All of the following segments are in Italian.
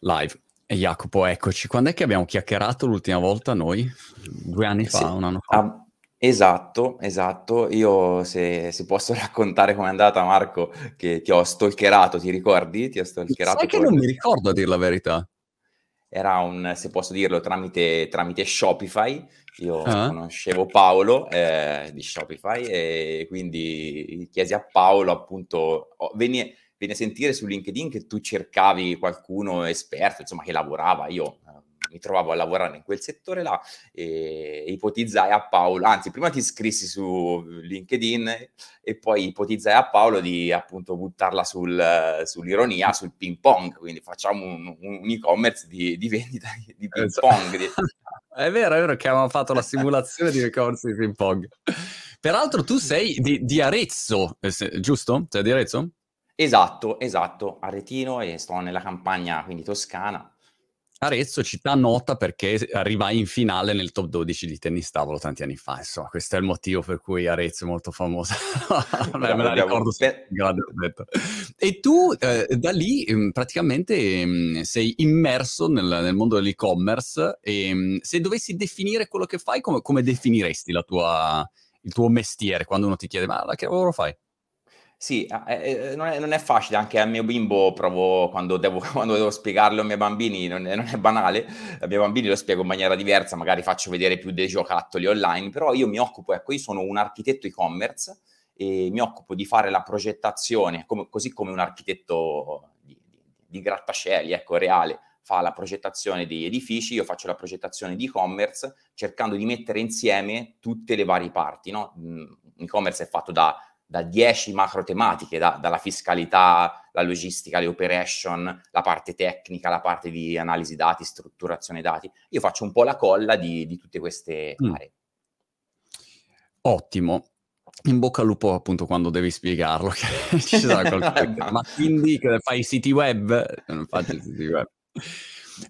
Live. E Jacopo, eccoci. Quando è che abbiamo chiacchierato l'ultima volta noi? Due anni fa, sì. un anno fa? Ah, esatto, esatto. Io se, se posso raccontare com'è andata, Marco, che ti ho stalkerato, ti ricordi? Ti ho stalkerato. Sai che non mi ricordo a dire la verità. Era un, se posso dirlo, tramite, tramite Shopify. Io ah. conoscevo Paolo eh, di Shopify e quindi chiesi a Paolo appunto, oh, venne viene a sentire su LinkedIn che tu cercavi qualcuno esperto, insomma, che lavorava. Io eh, mi trovavo a lavorare in quel settore là e ipotizzai a Paolo, anzi prima ti iscrissi su LinkedIn e poi ipotizzai a Paolo di appunto buttarla sul, sull'ironia, sul ping pong, quindi facciamo un, un e-commerce di, di vendita di ping esatto. pong. Di... è vero, è vero che avevamo fatto la simulazione di e-commerce di ping pong. Peraltro tu sei di, di Arezzo, eh, giusto? Sei di Arezzo? Esatto, esatto, Aretino e sto nella campagna, quindi toscana. Arezzo, città nota perché arrivai in finale nel top 12 di tennis tavolo tanti anni fa, insomma, questo è il motivo per cui Arezzo è molto famosa. me la ricordo per... E tu eh, da lì mm, praticamente mh, mm, sei immerso nel, nel, mondo dell'e-commerce e mh, mm, se dovessi definire quello che fai, come, come definiresti tua, il tuo mestiere quando uno ti chiede ma che lavoro fai? Sì, eh, non, è, non, è, facile, anche al mio bimbo provo quando devo, quando devo spiegarlo ai miei bambini, non è, non è, banale, ai miei bambini lo spiego in maniera diversa, magari faccio vedere più dei giocattoli online, però io mi occupo, ecco, io sono un architetto e-commerce e mi occupo di fare la progettazione, come, così come un architetto di, di, di grattacieli, ecco, reale, fa la progettazione degli edifici, io faccio la progettazione di e-commerce, cercando di mettere insieme tutte le varie parti, no? E-commerce è fatto da da 10 macro tematiche, da, dalla fiscalità, la logistica, le operation, la parte tecnica, la parte di analisi dati, strutturazione dati. Io faccio un po' la colla di, di tutte queste mm. aree. Ottimo. In bocca al lupo appunto quando devi spiegarlo, ci sarà qualcosa. Ma quindi fai i siti web? Non faccio i siti web.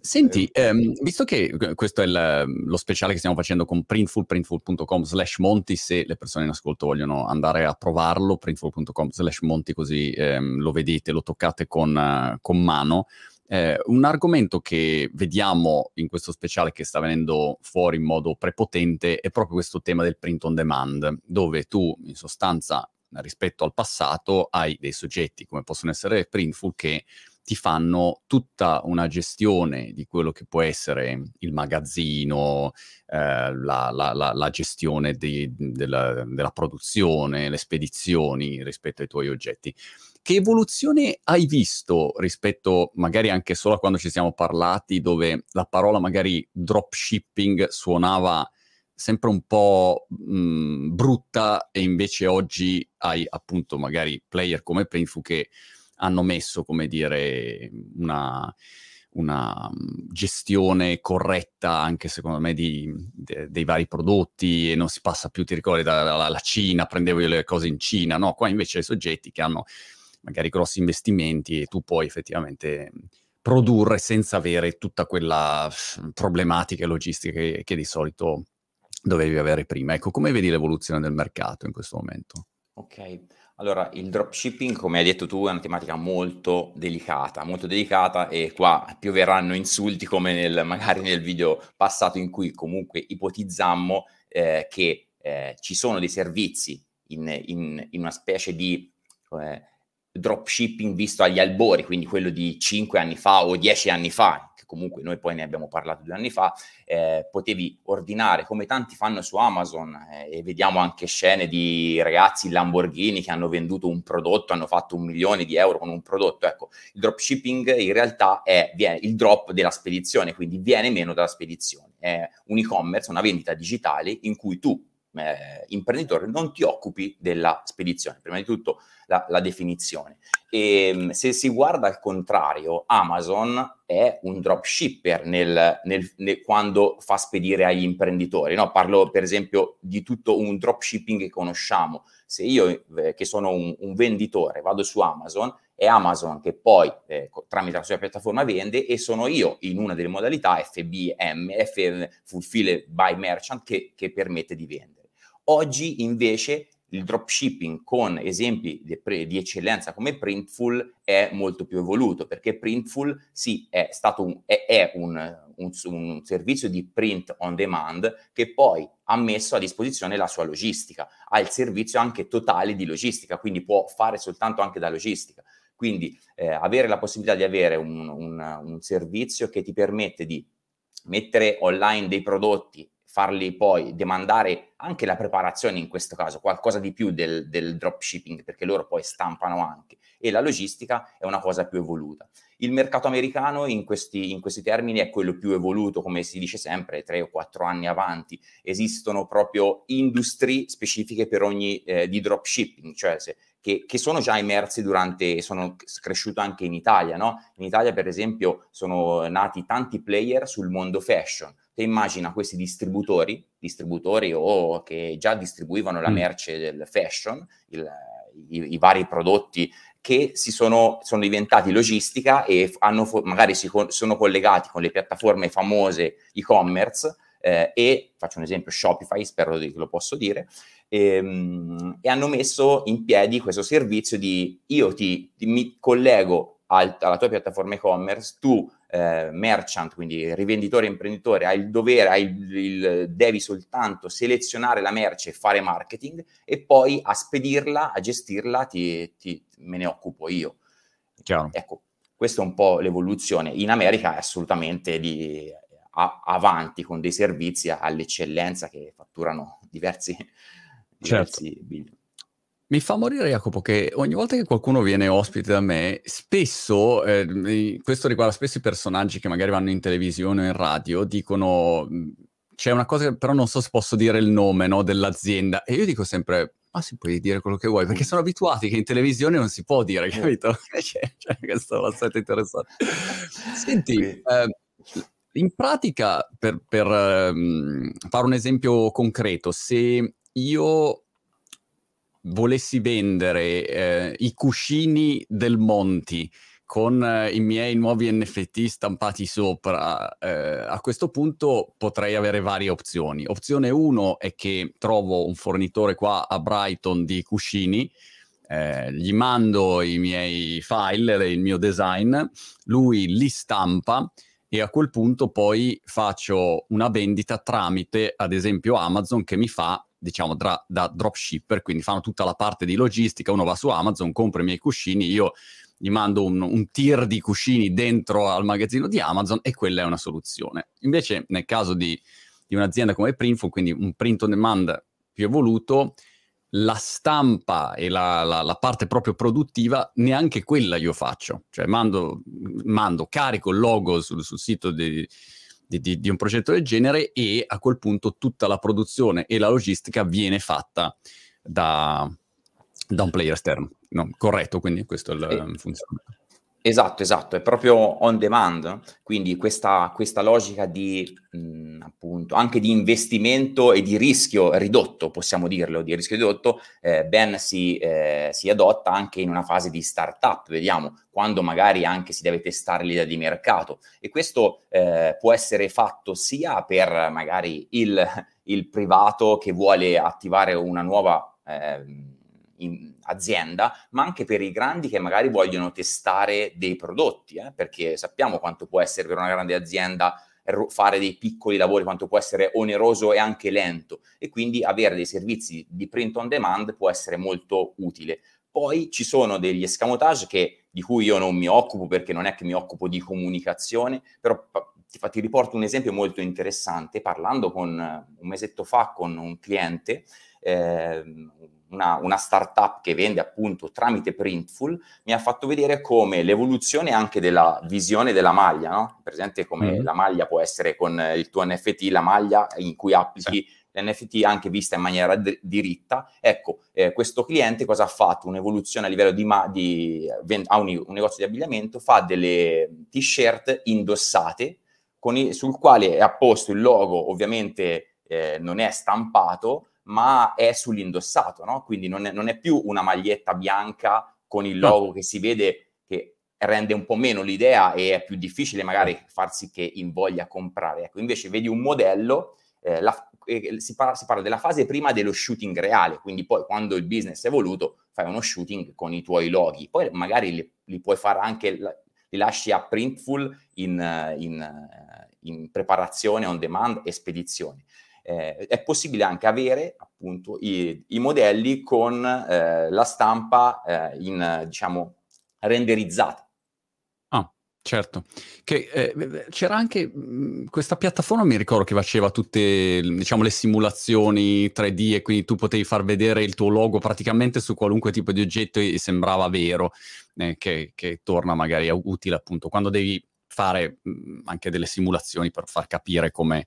Senti, ehm, visto che questo è il, lo speciale che stiamo facendo con Printful, printful.com slash monti, se le persone in ascolto vogliono andare a provarlo, printful.com slash monti, così ehm, lo vedete, lo toccate con, uh, con mano. Eh, un argomento che vediamo in questo speciale che sta venendo fuori in modo prepotente è proprio questo tema del print on demand, dove tu in sostanza rispetto al passato hai dei soggetti come possono essere Printful che ti fanno tutta una gestione di quello che può essere il magazzino, eh, la, la, la, la, gestione di, della, della, produzione, le spedizioni rispetto ai tuoi oggetti. Che evoluzione hai visto rispetto magari anche solo a quando ci siamo parlati, dove la parola magari dropshipping suonava sempre un po' mh, brutta e invece oggi hai appunto magari player come Painful che hanno messo, come dire, una, una gestione corretta anche secondo me di, de, dei vari prodotti e non si passa più, ti ricordi, dalla Cina, prendevo io le cose in Cina, no? Qua invece hai soggetti che hanno magari grossi investimenti e tu puoi effettivamente produrre senza avere tutta quella problematica e logistica che, che di solito dovevi avere prima. Ecco, come vedi l'evoluzione del mercato in questo momento? Ok, allora, il dropshipping, come hai detto tu, è una tematica molto delicata, molto delicata e qua pioveranno insulti come nel, magari nel video passato in cui comunque ipotizzammo eh, che eh, ci sono dei servizi in, in, in una specie di eh, dropshipping visto agli albori, quindi quello di 5 anni fa o 10 anni fa, comunque noi poi ne abbiamo parlato due anni fa, eh, potevi ordinare come tanti fanno su Amazon eh, e vediamo anche scene di ragazzi Lamborghini che hanno venduto un prodotto, hanno fatto un milione di euro con un prodotto. Ecco, il dropshipping in realtà è viene, il drop della spedizione, quindi viene meno dalla spedizione. È un e-commerce, una vendita digitale in cui tu eh, imprenditore non ti occupi della spedizione. Prima di tutto la, la definizione. E ehm, se si guarda al contrario, Amazon è un dropshipper nel, nel, nel, quando fa spedire agli imprenditori. No? Parlo per esempio di tutto un dropshipping che conosciamo. Se io, eh, che sono un, un, venditore, vado su Amazon, è Amazon che poi eh, tramite la sua piattaforma vende e sono io in una delle modalità FBM, F, Fulfill by Merchant, che, che permette di vendere. Oggi invece il dropshipping con esempi di, di, eccellenza come Printful è molto più evoluto perché Printful sì è stato un, è, è un, un, un, servizio di print on demand che poi ha messo a disposizione la sua logistica, ha il servizio anche totale di logistica, quindi può fare soltanto anche da logistica. Quindi eh, avere la possibilità di avere un, un servizio che ti permette di mettere online dei prodotti farli poi demandare anche la preparazione in questo caso, qualcosa di più del, del dropshipping, perché loro poi stampano anche, e la logistica è una cosa più evoluta. Il mercato americano in questi, in questi termini è quello più evoluto, come si dice sempre, tre o quattro anni avanti. Esistono proprio industrie specifiche per ogni eh, di dropshipping, cioè se, che, che, sono già emersi durante, sono cresciuto anche in Italia, no? In Italia, per esempio, sono nati tanti player sul mondo fashion te immagina questi distributori, distributori o che già distribuivano la mm. merce del fashion, il, i, i, vari prodotti che si sono, sono diventati logistica e hanno, magari si sono collegati con le piattaforme famose e-commerce eh, e, faccio un esempio, Shopify, spero che lo posso dire, e, ehm, e hanno messo in piedi questo servizio di io ti, ti mi collego al, alla tua piattaforma e-commerce, tu eh, merchant, quindi rivenditore imprenditore, hai il dovere, hai il, il, devi soltanto selezionare la merce e fare marketing e poi a spedirla, a gestirla, ti, ti, me ne occupo io. Chiaro. Ecco, questa è un po' l'evoluzione. In America è assolutamente di, a, avanti con dei servizi all'eccellenza che fatturano diversi, diversi certo. bilioni. Mi fa morire Jacopo che ogni volta che qualcuno viene ospite da me, spesso, eh, questo riguarda spesso i personaggi che magari vanno in televisione o in radio, dicono, c'è una cosa, però non so se posso dire il nome no, dell'azienda, e io dico sempre, ma si puoi dire quello che vuoi, perché sono abituati che in televisione non si può dire, capito? cioè, cioè, questo è abbastanza interessante. Senti, eh, in pratica, per, per um, fare un esempio concreto, se io volessi vendere eh, i cuscini del Monti con eh, i miei nuovi NFT stampati sopra, eh, a questo punto potrei avere varie opzioni. Opzione 1 è che trovo un fornitore qua a Brighton di cuscini, eh, gli mando i miei file, il mio design, lui li stampa e a quel punto poi faccio una vendita tramite, ad esempio, Amazon che mi fa diciamo, da, da dropshipper, quindi fanno tutta la parte di logistica, uno va su Amazon, compra i miei cuscini, io gli mando un, un tier di cuscini dentro al magazzino di Amazon e quella è una soluzione. Invece nel caso di, di un'azienda come Printful, quindi un print on demand più evoluto, la stampa e la, la, la, parte proprio produttiva, neanche quella io faccio. Cioè mando, mando carico il logo sul, sul sito di, di, di, di, un progetto del genere e a quel punto tutta la produzione e la logistica viene fatta da, da un player esterno. No, corretto, quindi questo è il e, funzionamento. Esatto, esatto, è proprio on demand, quindi questa, questa logica di mh, appunto anche di investimento e di rischio ridotto, possiamo dirlo, di rischio ridotto, eh, ben si, eh, si, adotta anche in una fase di startup, vediamo, quando magari anche si deve testare l'idea di mercato. E questo eh, può essere fatto sia per magari il, il, privato che vuole attivare una nuova ehm, azienda, ma anche per i grandi che magari vogliono testare dei prodotti, eh? perché sappiamo quanto può essere per una grande azienda fare dei piccoli lavori, quanto può essere oneroso e anche lento e quindi avere dei servizi di print on demand può essere molto utile. Poi ci sono degli escamotage che, di cui io non mi occupo perché non è che mi occupo di comunicazione, però ti, ti riporto un esempio molto interessante. Parlando con un mesetto fa con un cliente, eh, una, una startup che vende appunto tramite Printful, mi ha fatto vedere come l'evoluzione anche della visione della maglia, no? Presente come mm. la maglia può essere con il tuo NFT, la maglia in cui applichi sì. l'NFT anche vista in maniera d- diritta. Ecco, eh, questo cliente cosa ha fatto? Un'evoluzione a livello di, ma- di ha un, un, negozio di abbigliamento, fa delle t-shirt indossate i- sul quale è apposto il logo, ovviamente eh, non è stampato, ma è sull'indossato, no? Quindi non è, non è, più una maglietta bianca con il logo no. che si vede che rende un po' meno l'idea e è più difficile magari farsi che invoglia comprare. Ecco, invece vedi un modello eh, la, eh, si, parla, si, parla, della fase prima dello shooting reale, quindi poi quando il business è evoluto fai uno shooting con i tuoi loghi, poi magari li, li puoi fare anche, li lasci a Printful in, in, in preparazione on demand e spedizione. Eh, è possibile anche avere appunto i, i modelli con eh, la stampa eh, in diciamo renderizzata Certo, che eh, c'era anche mh, mhmm, questa piattaforma, mi ricordo che faceva tutte diciamo, le simulazioni 3D e quindi tu potevi far vedere il tuo logo praticamente su qualunque tipo di oggetto e, sembrava vero, eh, che, che, torna magari utile appunto quando devi fare mhmm, anche delle simulazioni per far capire come,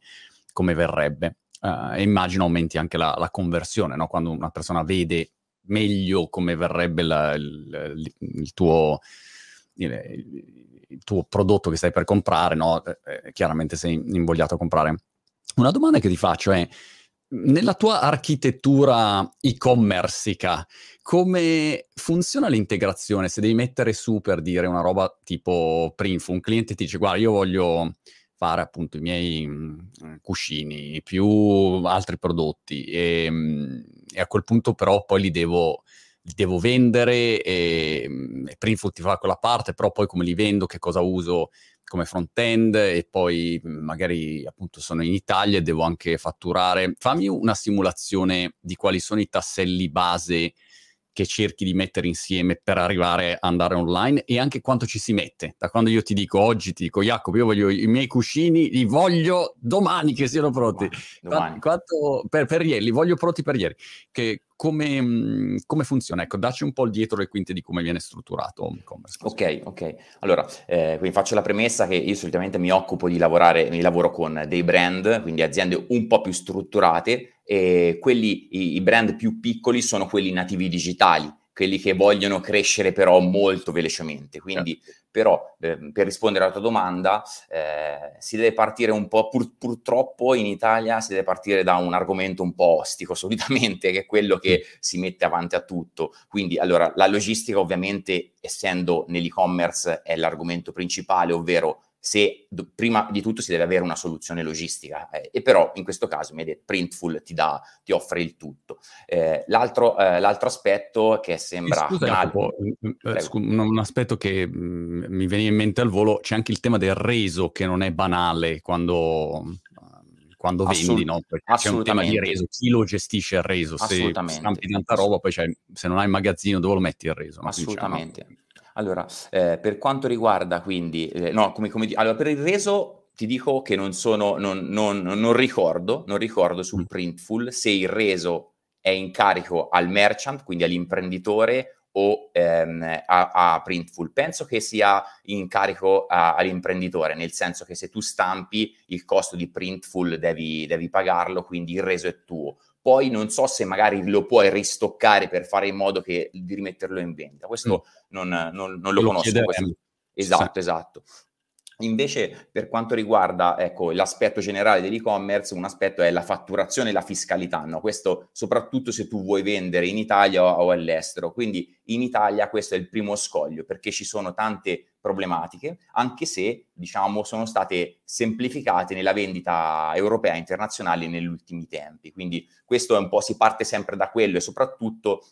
come verrebbe. Uh, e immagino aumenti anche la, la conversione, no? quando una persona vede meglio come verrebbe la, il, il, tuo... Il, il tuo prodotto che stai per comprare, no? Eh, eh, chiaramente sei invogliato a comprare. Una domanda che ti faccio è, nella tua architettura e-commercica, come funziona l'integrazione? Se devi mettere su per dire una roba tipo Printful, un cliente ti dice guarda io voglio fare appunto i miei mh, mm, cuscini più altri prodotti e, mh, mm, e, a quel punto però poi li devo li devo vendere e, mm, e Printful ti fa quella parte, però poi come li vendo, che cosa uso come front-end e poi mm, magari appunto sono in Italia e devo anche fatturare. Fammi una simulazione di quali sono i tasselli base che cerchi di mettere insieme per arrivare ad andare online e anche quanto ci si mette. Da quando io ti dico oggi, ti dico Jacopo, io voglio i miei cuscini, li voglio domani che siano pronti. Domani. Quanto, per, per, ieri, li voglio pronti per ieri. Che, come, come, funziona? Ecco, dacci un po' il dietro le quinte di come viene strutturato home commerce. Ok, ok. Allora, eh, quindi faccio la premessa che io solitamente mi occupo di lavorare, mi lavoro con dei brand, quindi aziende un po' più strutturate e quelli, i, i brand più piccoli sono quelli nativi digitali, quelli che vogliono crescere però molto velocemente. Quindi, certo. però, eh, per rispondere alla tua domanda, eh, si deve partire un po', pur, purtroppo in Italia si deve partire da un argomento un po' ostico solitamente, che è quello che si mette avanti a tutto. Quindi, allora, la logistica ovviamente, essendo nell'e-commerce, è l'argomento principale, ovvero se do, prima di tutto si deve avere una soluzione logistica eh, e però in questo caso mi detto Printful ti, dà, ti offre il tutto. Eh, l'altro, eh, l'altro, aspetto che sembra... Scusa, Jacopo, eh, scu- un aspetto che mh, mm, mi veniva in mente al volo, c'è anche il tema del reso che non è banale quando quando Assolut- vendi, no? Perché c'è un tema di reso, chi lo gestisce il reso? Se stampi tanta roba, poi se non hai il magazzino, dove lo metti il reso? No? Assolutamente. Diciamo, allora, eh, per quanto riguarda quindi, eh, no, come, come, allora per il reso ti dico che non sono, non, non, non ricordo, non ricordo sul mm. Printful se il reso è in carico al merchant, quindi all'imprenditore o ehm, a, a, Printful. Penso che sia in carico a, all'imprenditore, nel senso che se tu stampi il costo di Printful devi, devi pagarlo, quindi il reso è tuo poi non so se magari lo puoi ristoccare per fare in modo che, di rimetterlo in vendita. Questo mm. non, non, non, lo, lo conosco. Esatto, sì. esatto. Invece, per quanto riguarda ecco, l'aspetto generale dell'e-commerce, un aspetto è la fatturazione e la fiscalità. No? Questo soprattutto se tu vuoi vendere in Italia o, all'estero. Quindi in Italia questo è il primo scoglio perché ci sono tante problematiche, anche se diciamo sono state semplificate nella vendita europea e internazionale negli ultimi tempi. Quindi questo è un po' si parte sempre da quello e soprattutto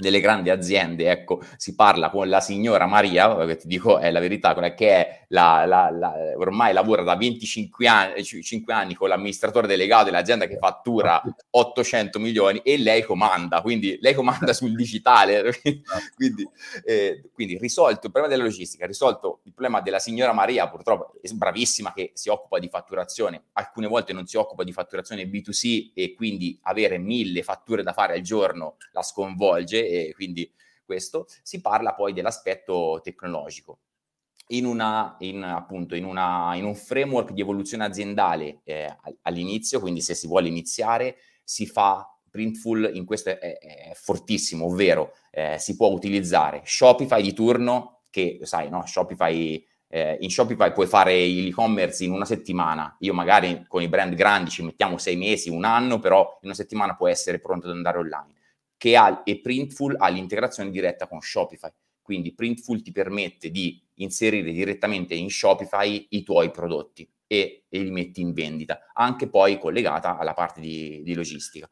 delle grandi aziende, ecco, si parla con la signora Maria, che ti dico è la verità, che è la, la, la, ormai lavora da 25 anni, 5 anni con l'amministratore delegato dell'azienda che fattura 800 milioni e lei comanda, quindi lei comanda sul digitale, quindi, eh, quindi, risolto il problema della logistica, risolto il problema della signora Maria, purtroppo è bravissima che si occupa di fatturazione, alcune volte non si occupa di fatturazione B2C e quindi avere mille fatture da fare al giorno la sconvolge e quindi questo, si parla poi dell'aspetto tecnologico. In, una, in, appunto, in, una, in un framework di evoluzione aziendale eh, all'inizio, quindi se si vuole iniziare, si fa Printful in questo è, è fortissimo, ovvero eh, si può utilizzare Shopify di turno, che sai, no? Shopify, eh, in Shopify puoi fare l'e-commerce in una settimana. Io magari con i brand grandi ci mettiamo sei mesi, un anno, però in una settimana può essere pronto ad andare online che ha, e Printful ha l'integrazione diretta con Shopify. Quindi Printful ti permette di inserire direttamente in Shopify i tuoi prodotti e, e li metti in vendita, anche poi collegata alla parte di, di logistica.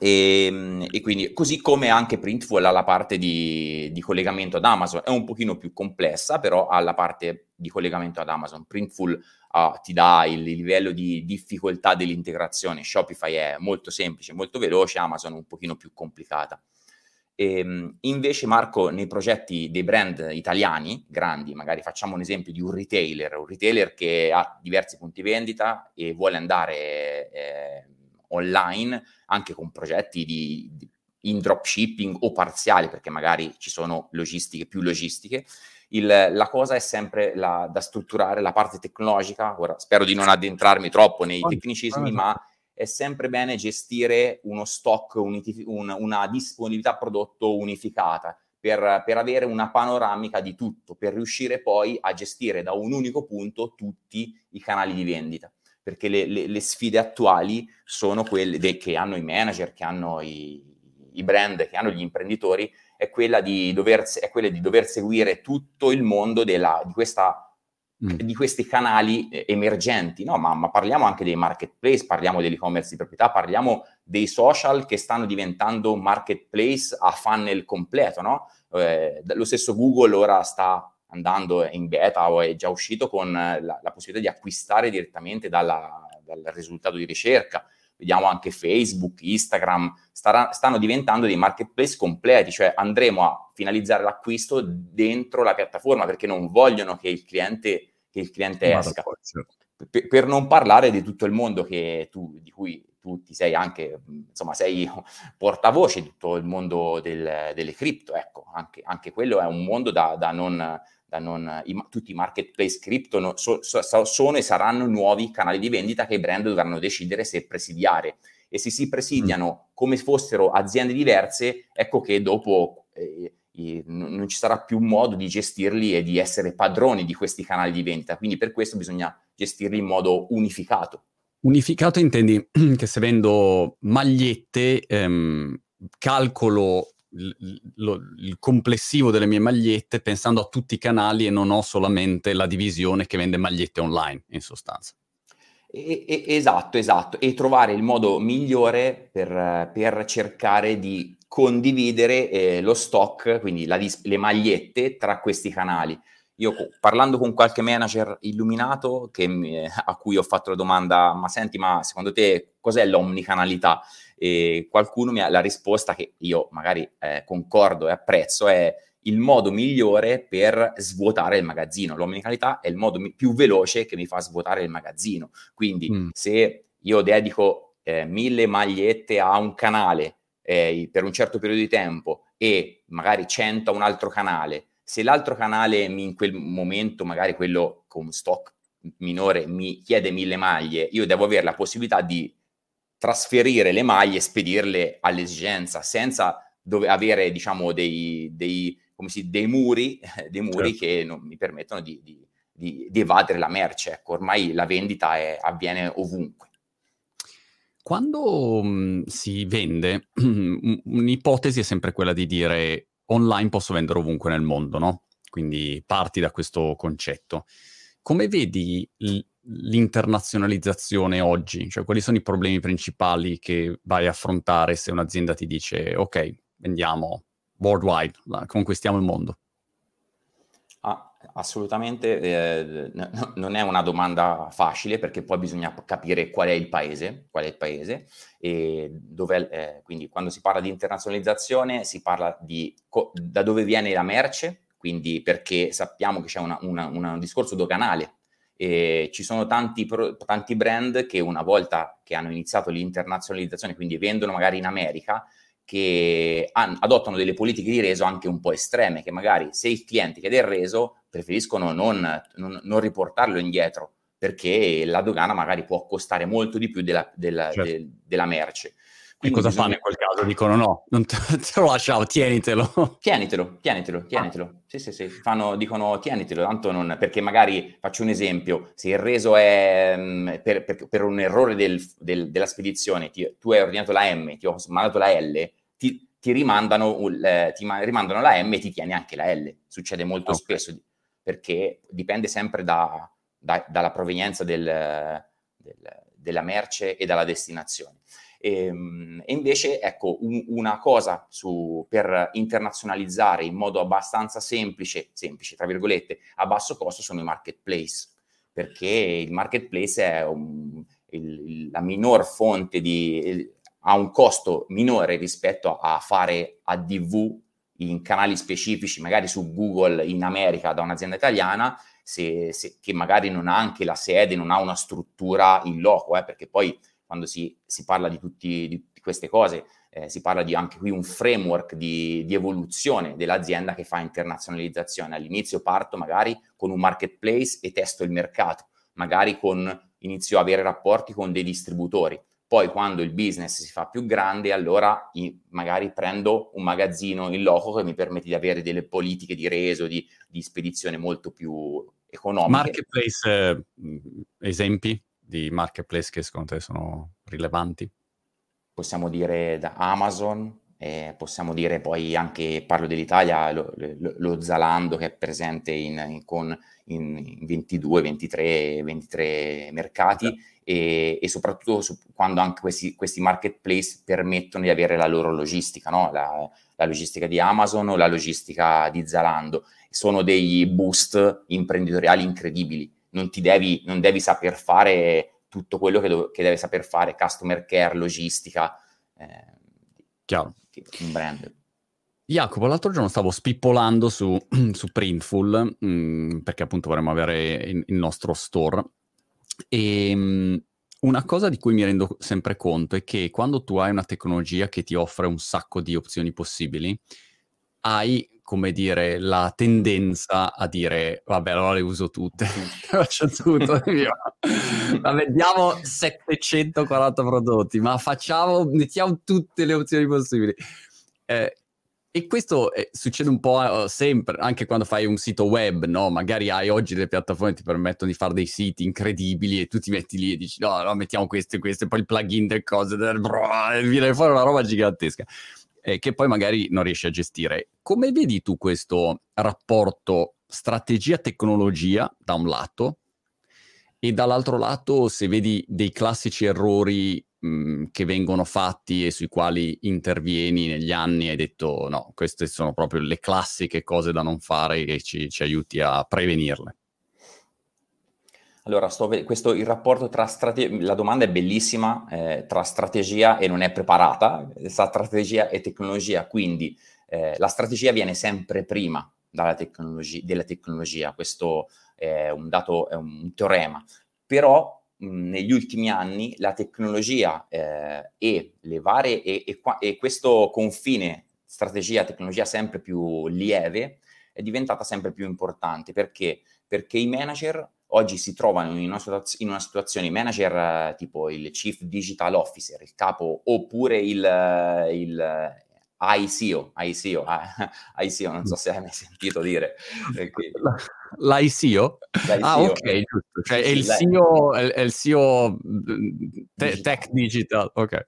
E, ehm, e, quindi così come anche Printful ha la parte di, di, collegamento ad Amazon, è un pochino più complessa, però ha la parte di collegamento ad Amazon. Printful uh, ti dà il, livello di difficoltà dell'integrazione, Shopify è molto semplice, molto veloce, Amazon un pochino più complicata. E, ehm, invece Marco, nei progetti dei brand italiani grandi, magari facciamo un esempio di un retailer, un retailer che ha diversi punti vendita e vuole andare eh, online anche con progetti di, di, in dropshipping o parziali, perché magari ci sono logistiche più logistiche. Il, la cosa è sempre la, da strutturare la parte tecnologica. Ora spero di non addentrarmi troppo nei tecnicismi, ma è sempre bene gestire uno stock, un, un, una disponibilità prodotto unificata per, per, avere una panoramica di tutto, per riuscire poi a gestire da un unico punto tutti i canali di vendita. Perché le, le, le sfide attuali sono quelle de, che hanno i manager, che hanno i, i brand, che hanno gli imprenditori, è quella di dover, è quella di dover seguire tutto il mondo della, di questa Mm. di questi canali eh, emergenti, no? ma, ma, parliamo anche dei marketplace, parliamo dell'e-commerce di proprietà, parliamo dei social che stanno diventando marketplace a funnel completo. No? Eh, lo stesso Google ora sta andando in beta o è già uscito con la, la possibilità di acquistare direttamente dalla, dal risultato di ricerca. Vediamo anche Facebook, Instagram, starà, stanno diventando dei marketplace completi, cioè andremo a finalizzare l'acquisto dentro la piattaforma perché non vogliono che il cliente che il cliente esca. Per, per, non parlare di tutto il mondo tu, di cui tu ti sei anche, insomma, sei portavoce di tutto il mondo del, delle cripto, ecco, anche, anche, quello è un mondo da, da non, da non i, tutti i marketplace cripto no, so, so, sono e saranno nuovi canali di vendita che i brand dovranno decidere se presidiare. E se si presidiano mm. come fossero aziende diverse, ecco che dopo... Eh, non ci sarà più modo di gestirli e di essere padroni di questi canali di vendita. Quindi per questo bisogna gestirli in modo unificato. Unificato intendi che se vendo magliette ehm, calcolo il, lo, il complessivo delle mie magliette pensando a tutti i canali e non ho solamente la divisione che vende magliette online, in sostanza. Esatto, esatto, e trovare il modo migliore per, per cercare di condividere eh, lo stock, quindi dis- le magliette tra questi canali. Io parlando con qualche manager illuminato mi, a cui ho fatto la domanda, ma senti, ma secondo te cos'è l'omnicanalità? E qualcuno mi ha la risposta che io magari eh, concordo e apprezzo è il modo migliore per svuotare il magazzino. L'omnicanalità è il modo mi- più veloce che mi fa svuotare il magazzino. Quindi mm. se io dedico eh, mille magliette a un canale eh, per un certo periodo di tempo e magari 100 a un altro canale, se l'altro canale mi, in quel momento, magari quello con stock minore, mi chiede mille maglie, io devo avere la possibilità di trasferire le maglie e spedirle all'esigenza senza dove avere diciamo dei, dei, si, dei muri, dei muri certo. che non mi permettono di, di, di, di, evadere la merce. Ecco, ormai la vendita è, avviene ovunque. Quando mh, si vende, un'ipotesi è sempre quella di dire online posso vendere ovunque nel mondo, no? Quindi parti da questo concetto. Come vedi l- l'internazionalizzazione oggi? Cioè, quali sono i problemi principali che vai a affrontare se un'azienda ti dice ok, vendiamo worldwide, conquistiamo il mondo? Assolutamente eh, n- non è una domanda facile perché poi bisogna capire qual è il paese, qual è il paese e dove, eh, quindi quando si parla di internazionalizzazione si parla di co- da dove viene la merce, quindi perché sappiamo che c'è una, una, una, un discorso doganale e ci sono tanti, pro- tanti brand che una volta che hanno iniziato l'internazionalizzazione, quindi vendono magari in America, che han, adottano delle politiche di reso anche un po' estreme, che magari se il cliente chiede il reso preferiscono non, non, non riportarlo indietro, perché la dogana magari può costare molto di più della, della, certo. de, della merce. Quindi e cosa bisogna... fanno in quel caso? Dicono no, non te, te lo lasciamo, tienitelo. Tienitelo, tienitelo, tienitelo. Ah. Sì, sì, sì. Fanno, dicono tienitelo, tanto non... Perché magari, faccio un esempio, se il reso è mm, per, per, per un errore del, del, della spedizione, ti, tu hai ordinato la M, ti ho mandato la L, ti, ti, rimandano, uh, ti rimandano la M e ti tieni anche la L. Succede molto okay. spesso. perché dipende sempre da, da, dalla provenienza del, della merce e dalla destinazione. E, ehm, e invece, ecco, un, una cosa su, per internazionalizzare in modo abbastanza semplice, semplice, tra virgolette, a basso costo sono i marketplace, perché il marketplace è un, il, la minor fonte di... ha un costo minore rispetto a fare ADV in canali specifici, magari su Google in America da un'azienda italiana, se, se, che magari non ha anche la sede, non ha una struttura in loco, eh, perché poi quando si, si parla di tutte queste cose, eh, si parla di anche qui un framework di, di, evoluzione dell'azienda che fa internazionalizzazione. All'inizio parto magari con un marketplace e testo il mercato, magari con, inizio a avere rapporti con dei distributori. Poi quando il business si fa più grande, allora magari prendo un magazzino in loco che mi permette di avere delle politiche di reso, di, di spedizione molto più economiche. Marketplace, eh, esempi? Di marketplace che secondo te sono rilevanti? Possiamo dire da Amazon, eh, possiamo dire poi anche, parlo dell'Italia, lo, lo, lo Zalando che è presente in, in, con, in 22, 23, 23 mercati okay. e, e, soprattutto su, quando anche questi, questi, marketplace permettono di avere la loro logistica, no? la, la logistica di Amazon o la logistica di Zalando. Sono dei boost imprenditoriali incredibili non ti devi, non devi saper fare tutto quello che, do- che, deve saper fare, customer care, logistica, eh, Chiaro. un brand. Jacopo, l'altro giorno stavo spippolando su, su Printful, mh, mm, perché appunto vorremmo avere il, il nostro store, e mh, mm, una cosa di cui mi rendo sempre conto è che quando tu hai una tecnologia che ti offre un sacco di opzioni possibili, hai come dire, la tendenza a dire, vabbè, allora le uso tutte, faccio tutto, ma vendiamo 740 prodotti, ma facciamo, mettiamo tutte le opzioni possibili. Eh, e questo eh, succede un po' eh, sempre, anche quando fai un sito web, no? Magari hai oggi delle piattaforme che ti permettono di fare dei siti incredibili e tu ti metti lì e dici, no, no, mettiamo questo e questo, e poi il plugin delle cose, e viene fuori una roba gigantesca eh, che poi magari non riesci a gestire. Come vedi tu questo rapporto strategia-tecnologia da un lato e dall'altro lato se vedi dei classici errori mh, che vengono fatti e sui quali intervieni negli anni hai detto no, queste sono proprio le classiche cose da non fare e ci, ci aiuti a prevenirle? Allora, sto, questo, il rapporto tra strategia, la domanda è bellissima, eh, tra strategia e non è preparata, tra strategia e tecnologia, quindi eh, la strategia viene sempre prima tecnologia, della tecnologia, questo è un dato, è un teorema, però mh, negli ultimi anni la tecnologia eh, e le varie, e, e, e questo confine strategia-tecnologia sempre più lieve è diventata sempre più importante, perché? Perché i manager oggi si trovano in una, in una situazione manager eh, tipo il Chief Digital Officer, il capo, oppure il, eh, il ICO, ICO, ICO, non so se hai mai sentito dire. L'ICO? Ah, ok, giusto. Cioè, è, il CEO, è, il CEO te- Tech Digital, ok.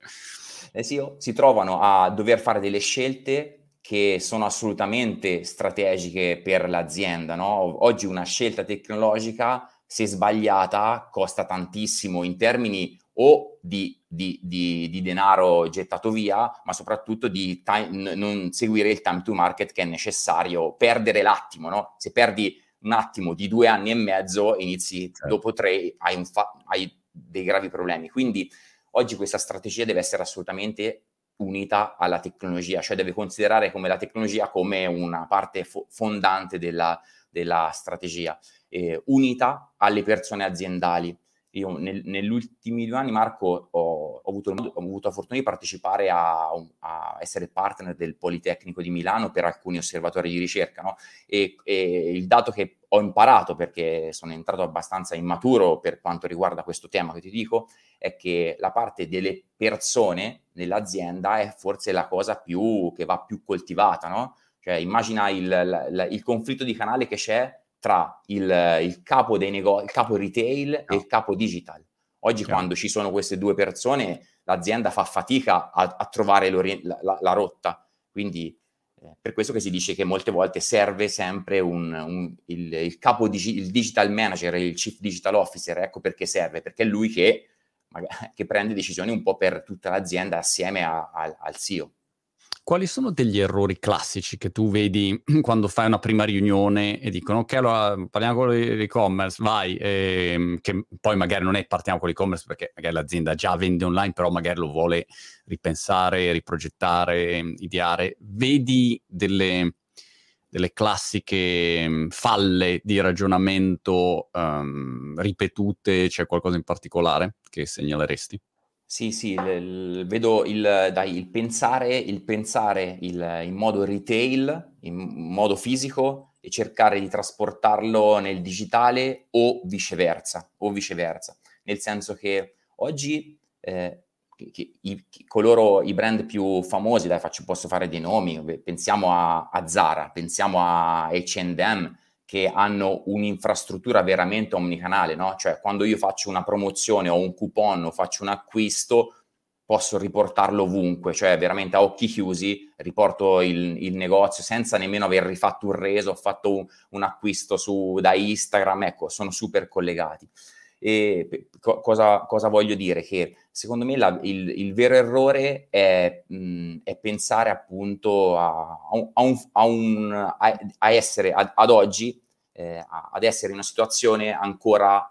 Le CEO si trovano a dover fare delle scelte che sono assolutamente strategiche per l'azienda. No? Oggi una scelta tecnologica se sbagliata, costa tantissimo in termini o di, di, di, di denaro gettato via, ma soprattutto di time, non seguire il time to market che è necessario, perdere l'attimo, no? Se perdi un attimo di due anni e mezzo, inizi certo. dopo tre, hai, fa- hai dei gravi problemi. Quindi oggi questa strategia deve essere assolutamente unita alla tecnologia, cioè deve considerare come la tecnologia come una parte fo- fondante della, della strategia eh, unita alle persone aziendali. Io nel, negli ultimi due anni, Marco, ho, ho, avuto, ho, avuto, la fortuna di partecipare a, a, essere partner del Politecnico di Milano per alcuni osservatori di ricerca. No? E, e, il dato che ho imparato, perché sono entrato abbastanza immaturo per quanto riguarda questo tema che ti dico, è che la parte delle persone nell'azienda è forse la cosa più, che va più coltivata. No? Cioè, immagina il, il, il conflitto di canale che c'è tra il, il capo dei negozi, il capo retail no. e il capo digital. Oggi Chiaro. quando ci sono queste due persone, l'azienda fa fatica a, a trovare la, la, la, rotta. Quindi eh, per questo che si dice che molte volte serve sempre un, un, il, il, capo, digi, il digital manager, il chief digital officer, ecco perché serve, perché è lui che, che prende decisioni un po' per tutta l'azienda assieme a, a, al CEO. Quali sono degli errori classici che tu vedi quando fai una prima riunione e dicono ok, allora parliamo con l'e-commerce, vai, ehm, che poi magari non è partiamo con l'e-commerce perché magari l'azienda già vende online, però magari lo vuole ripensare, riprogettare, ideare. Vedi delle, delle classiche mm, falle di ragionamento um, ripetute, c'è qualcosa in particolare che segnaleresti? Sì, sì, il, il, vedo il, dai, il pensare, il pensare il, in modo retail, in modo fisico e cercare di trasportarlo nel digitale o viceversa, o viceversa. Nel senso che oggi eh, che, i, coloro, i brand più famosi, dai, faccio, posso fare dei nomi, pensiamo a, a Zara, pensiamo a H&M, che hanno un'infrastruttura veramente omnicanale, no? Cioè quando io faccio una promozione o un coupon o faccio un acquisto, posso riportarlo ovunque, cioè veramente a occhi chiusi riporto il, il negozio senza nemmeno aver rifatto un reso, ho fatto un, un acquisto su, da Instagram, ecco, sono super collegati. E co- cosa, cosa, voglio dire? Che secondo me la, il, il, vero errore è, mh, è pensare appunto a, a, un, a, un, a essere ad, oggi, eh, ad essere in una situazione ancora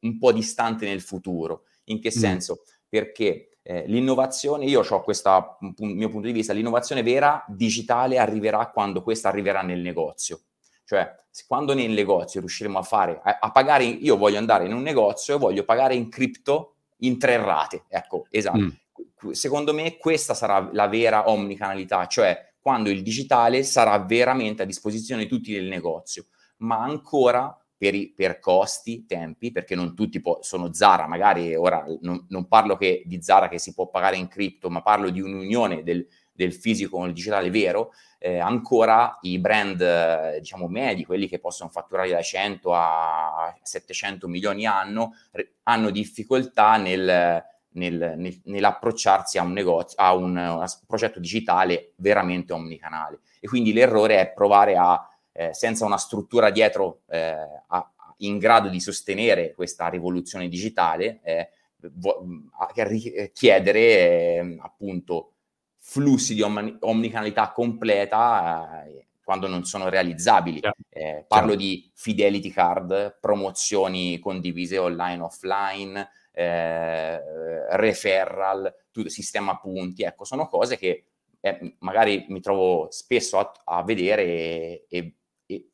un po' distante nel futuro. In che mm. senso? Perché eh, l'innovazione, io ho questo mio punto di vista, l'innovazione vera digitale arriverà quando questa arriverà nel negozio. Cioè, quando nel negozio riusciremo a fare, a, a, pagare, io voglio andare in un negozio e voglio pagare in cripto in tre rate. Ecco, esatto. Mm. Secondo me questa sarà la vera omnicanalità, cioè quando il digitale sarà veramente a disposizione di tutti nel negozio, ma ancora per, i, per costi, tempi, perché non tutti po- sono Zara, magari ora non, non, parlo che di Zara che si può pagare in cripto, ma parlo di un'unione del, del fisico con il digitale vero, eh, ancora i brand, eh, diciamo, medi, quelli che possono fatturare da 100 a 700 milioni anno, re- hanno difficoltà nel, nel, nel, nell'approcciarsi a un negozio, a un, un, progetto digitale veramente omnicanale. E quindi l'errore è provare a, eh, senza una struttura dietro eh, a, in grado di sostenere questa rivoluzione digitale, eh, vo- a, a chiedere eh, appunto flussi di om- omnicanalità completa eh, quando non sono realizzabili. Eh, parlo di fidelity card, promozioni condivise online offline, eh, referral, tutto, sistema punti, ecco, sono cose che eh, magari mi trovo spesso a, a vedere e, e,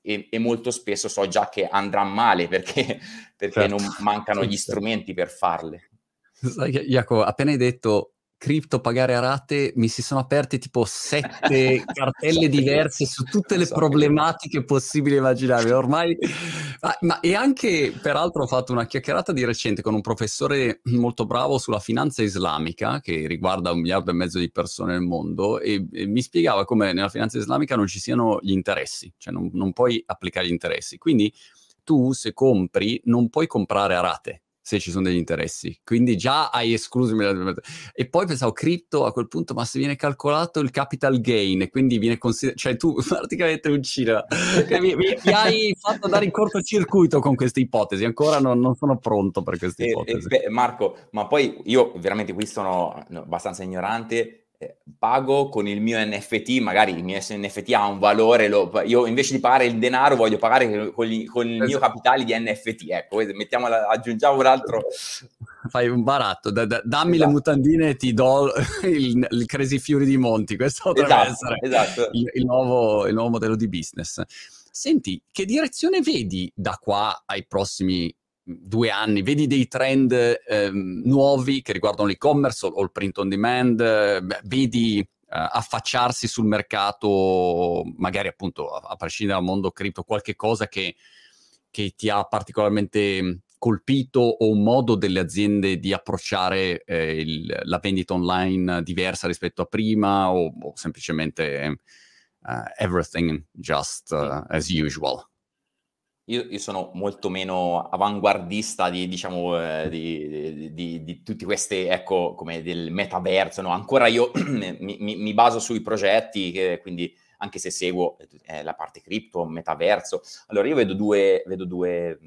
e, e, molto spesso so già che andrà male perché, perché certo. non mancano gli strumenti per farle. Jacopo, appena hai detto cripto pagare a rate mi si sono aperte tipo sette cartelle diverse su tutte le problematiche possibili e immaginabili. Ormai, ah, ma, e anche peraltro ho fatto una chiacchierata di recente con un professore molto bravo sulla finanza islamica che riguarda un miliardo e mezzo di persone nel mondo e, e mi spiegava come nella finanza islamica non ci siano gli interessi, cioè non, non puoi applicare gli interessi. Quindi tu se compri non puoi comprare a rate se ci sono degli interessi. Quindi già hai escluso E poi pensavo cripto a quel punto, ma se viene calcolato il capital gain, quindi viene considerato, cioè tu praticamente un cinema, mi, mi, mi, hai fatto andare in cortocircuito con queste ipotesi, ancora non, non sono pronto per queste ipotesi. Eh, eh, Marco, ma poi io veramente qui sono abbastanza ignorante, pago con il mio NFT, magari il mio NFT ha un valore, lo, io invece di pagare il denaro voglio pagare con, gli, con il mio esatto. capitale di NFT, ecco, aggiungiamo un altro... Fai un baratto, da, da, dammi esatto. le mutandine e ti do il, il, Crazy Fury di Monti, questo potrebbe esatto, esatto. Il, il, nuovo, il nuovo modello di business. Senti, che direzione vedi da qua ai prossimi due anni, vedi dei trend ehm, nuovi che riguardano l'e-commerce o, o il print on demand, eh, vedi eh, affacciarsi sul mercato, magari appunto a, a, prescindere dal mondo cripto, qualche cosa che, che, ti ha particolarmente colpito o un modo delle aziende di approcciare eh, il, la vendita online diversa rispetto a prima o, o semplicemente uh, everything just uh, as usual? Io, io, sono molto meno avanguardista di, diciamo, eh, di, di, di, tutti queste, ecco, come del metaverso, no? Ancora io mi, mi, baso sui progetti, che, quindi anche se seguo eh, la parte cripto, metaverso. Allora io vedo due, vedo due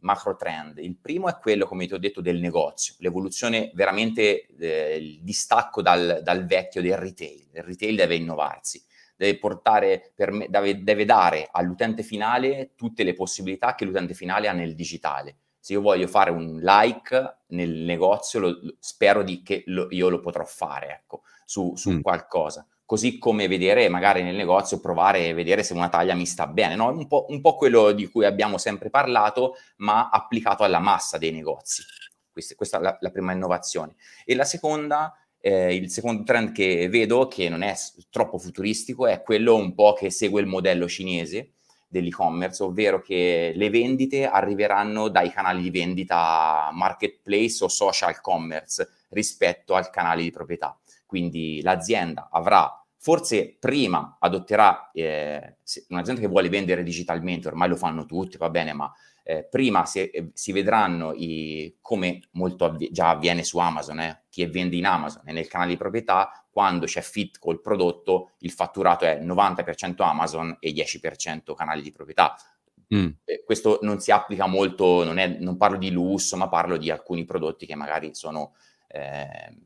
macro trend. Il primo è quello, come ti ho detto, del negozio, l'evoluzione veramente, eh, il distacco dal, dal, vecchio del retail. Il retail deve innovarsi, deve, portare me, deve, deve dare all'utente finale tutte le possibilità che l'utente finale ha nel digitale. Se io voglio fare un like nel negozio, lo, spero di, che lo, io lo potrò fare, ecco, su, su mm. qualcosa così come vedere magari nel negozio, provare e vedere se una taglia mi sta bene, no? un, po', un po' quello di cui abbiamo sempre parlato, ma applicato alla massa dei negozi. Questa, questa è la, la, prima innovazione. E la seconda, eh, il secondo trend che vedo, che non è troppo futuristico, è quello un po' che segue il modello cinese dell'e-commerce, ovvero che le vendite arriveranno dai canali di vendita marketplace o social commerce rispetto al canale di proprietà. Quindi l'azienda avrà, forse prima adotterà, eh, un'azienda che vuole vendere digitalmente, ormai lo fanno tutti, va bene, ma eh, prima si, eh, si vedranno i, come molto avvi- già avviene su Amazon, chi vende in Amazon e nel canale di proprietà, quando c'è fit col prodotto, il fatturato è 90% Amazon e 10% canali di proprietà. Mm. Questo non si applica molto, non, è, non, parlo di lusso, ma parlo di alcuni prodotti che magari sono eh,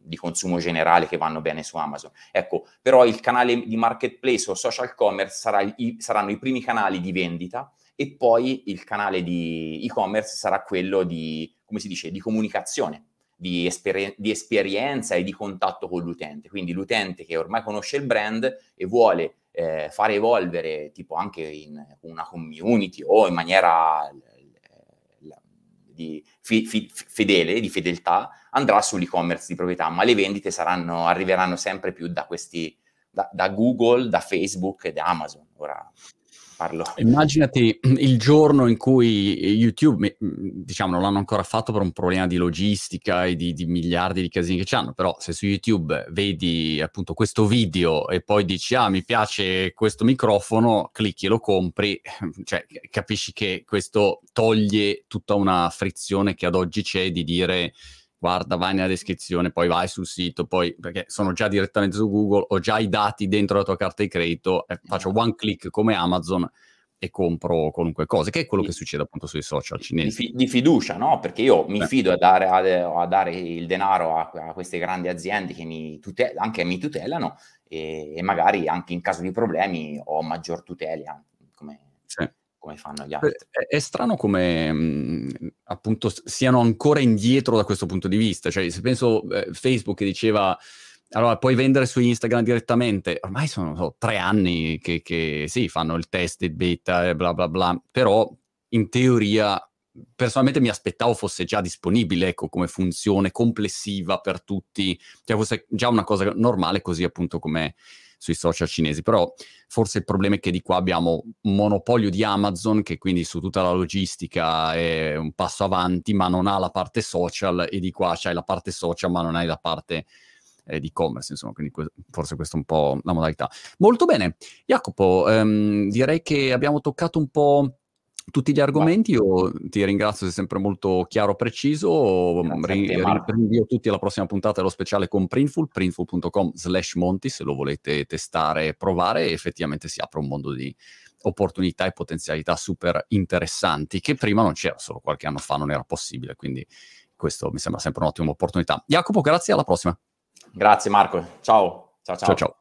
di consumo generale che vanno bene su Amazon. Ecco, però il canale di marketplace o social commerce sarà i, saranno i primi canali di vendita e poi il canale di e-commerce sarà quello di, come si dice, di comunicazione, di, esper- di esperienza e di contatto con l'utente. Quindi l'utente che ormai conosce il brand e vuole eh, fare evolvere, tipo anche in una community o in maniera di fi, fi, fedele, di fedeltà, andrà sull'e-commerce di proprietà, ma le vendite saranno, arriveranno sempre più da questi, da, da Google, da Facebook e da Amazon. Ora parlo. Immaginati il giorno in cui YouTube, diciamo, non l'hanno ancora fatto per un problema di logistica e di, di miliardi di casini che hanno, però se su YouTube vedi appunto questo video e poi dici, ah, mi piace questo microfono, clicchi e lo compri, cioè capisci che questo toglie tutta una frizione che ad oggi c'è di dire guarda, vai nella descrizione, poi vai sul sito, poi perché sono già direttamente su Google, ho già i dati dentro la tua carta di credito, eh, faccio one click come Amazon e compro qualunque cosa, che è quello che succede appunto sui social cinesi. Di, di fiducia, no? Perché io mi Beh. fido a dare, a, a dare, il denaro a, a, queste grandi aziende che mi tutel- anche mi tutelano e, e, magari anche in caso di problemi ho maggior tutela, come, sì come fanno gli altri. È, è strano come mh, appunto siano ancora indietro da questo punto di vista. Cioè, se penso eh, Facebook che diceva allora puoi vendere su Instagram direttamente, ormai sono so, tre anni che, che sì, fanno il test, il beta e bla bla bla, però in teoria personalmente mi aspettavo fosse già disponibile, ecco, come funzione complessiva per tutti, cioè fosse già una cosa normale così appunto come sui social cinesi, però forse il problema è che di qua abbiamo un monopolio di Amazon che quindi su tutta la logistica è un passo avanti, ma non ha la parte social e di qua c'hai la parte social, ma non hai la parte eh, di e-commerce, insomma, quindi que- forse questa è un po' la modalità. Molto bene, Jacopo, ehm, direi che abbiamo toccato un po' tutti gli argomenti. Io ti ringrazio, sei sempre molto chiaro, e preciso. rinvio tutti alla prossima puntata dello speciale con Printful, printful.com slash Monti, se lo volete testare e provare. Effettivamente si apre un mondo di opportunità e potenzialità super interessanti che prima non c'era, solo qualche anno fa non era possibile. Quindi questo mi sembra sempre un'ottima opportunità. Jacopo, grazie, alla prossima. Grazie Marco, ciao. Ciao ciao. ciao, ciao.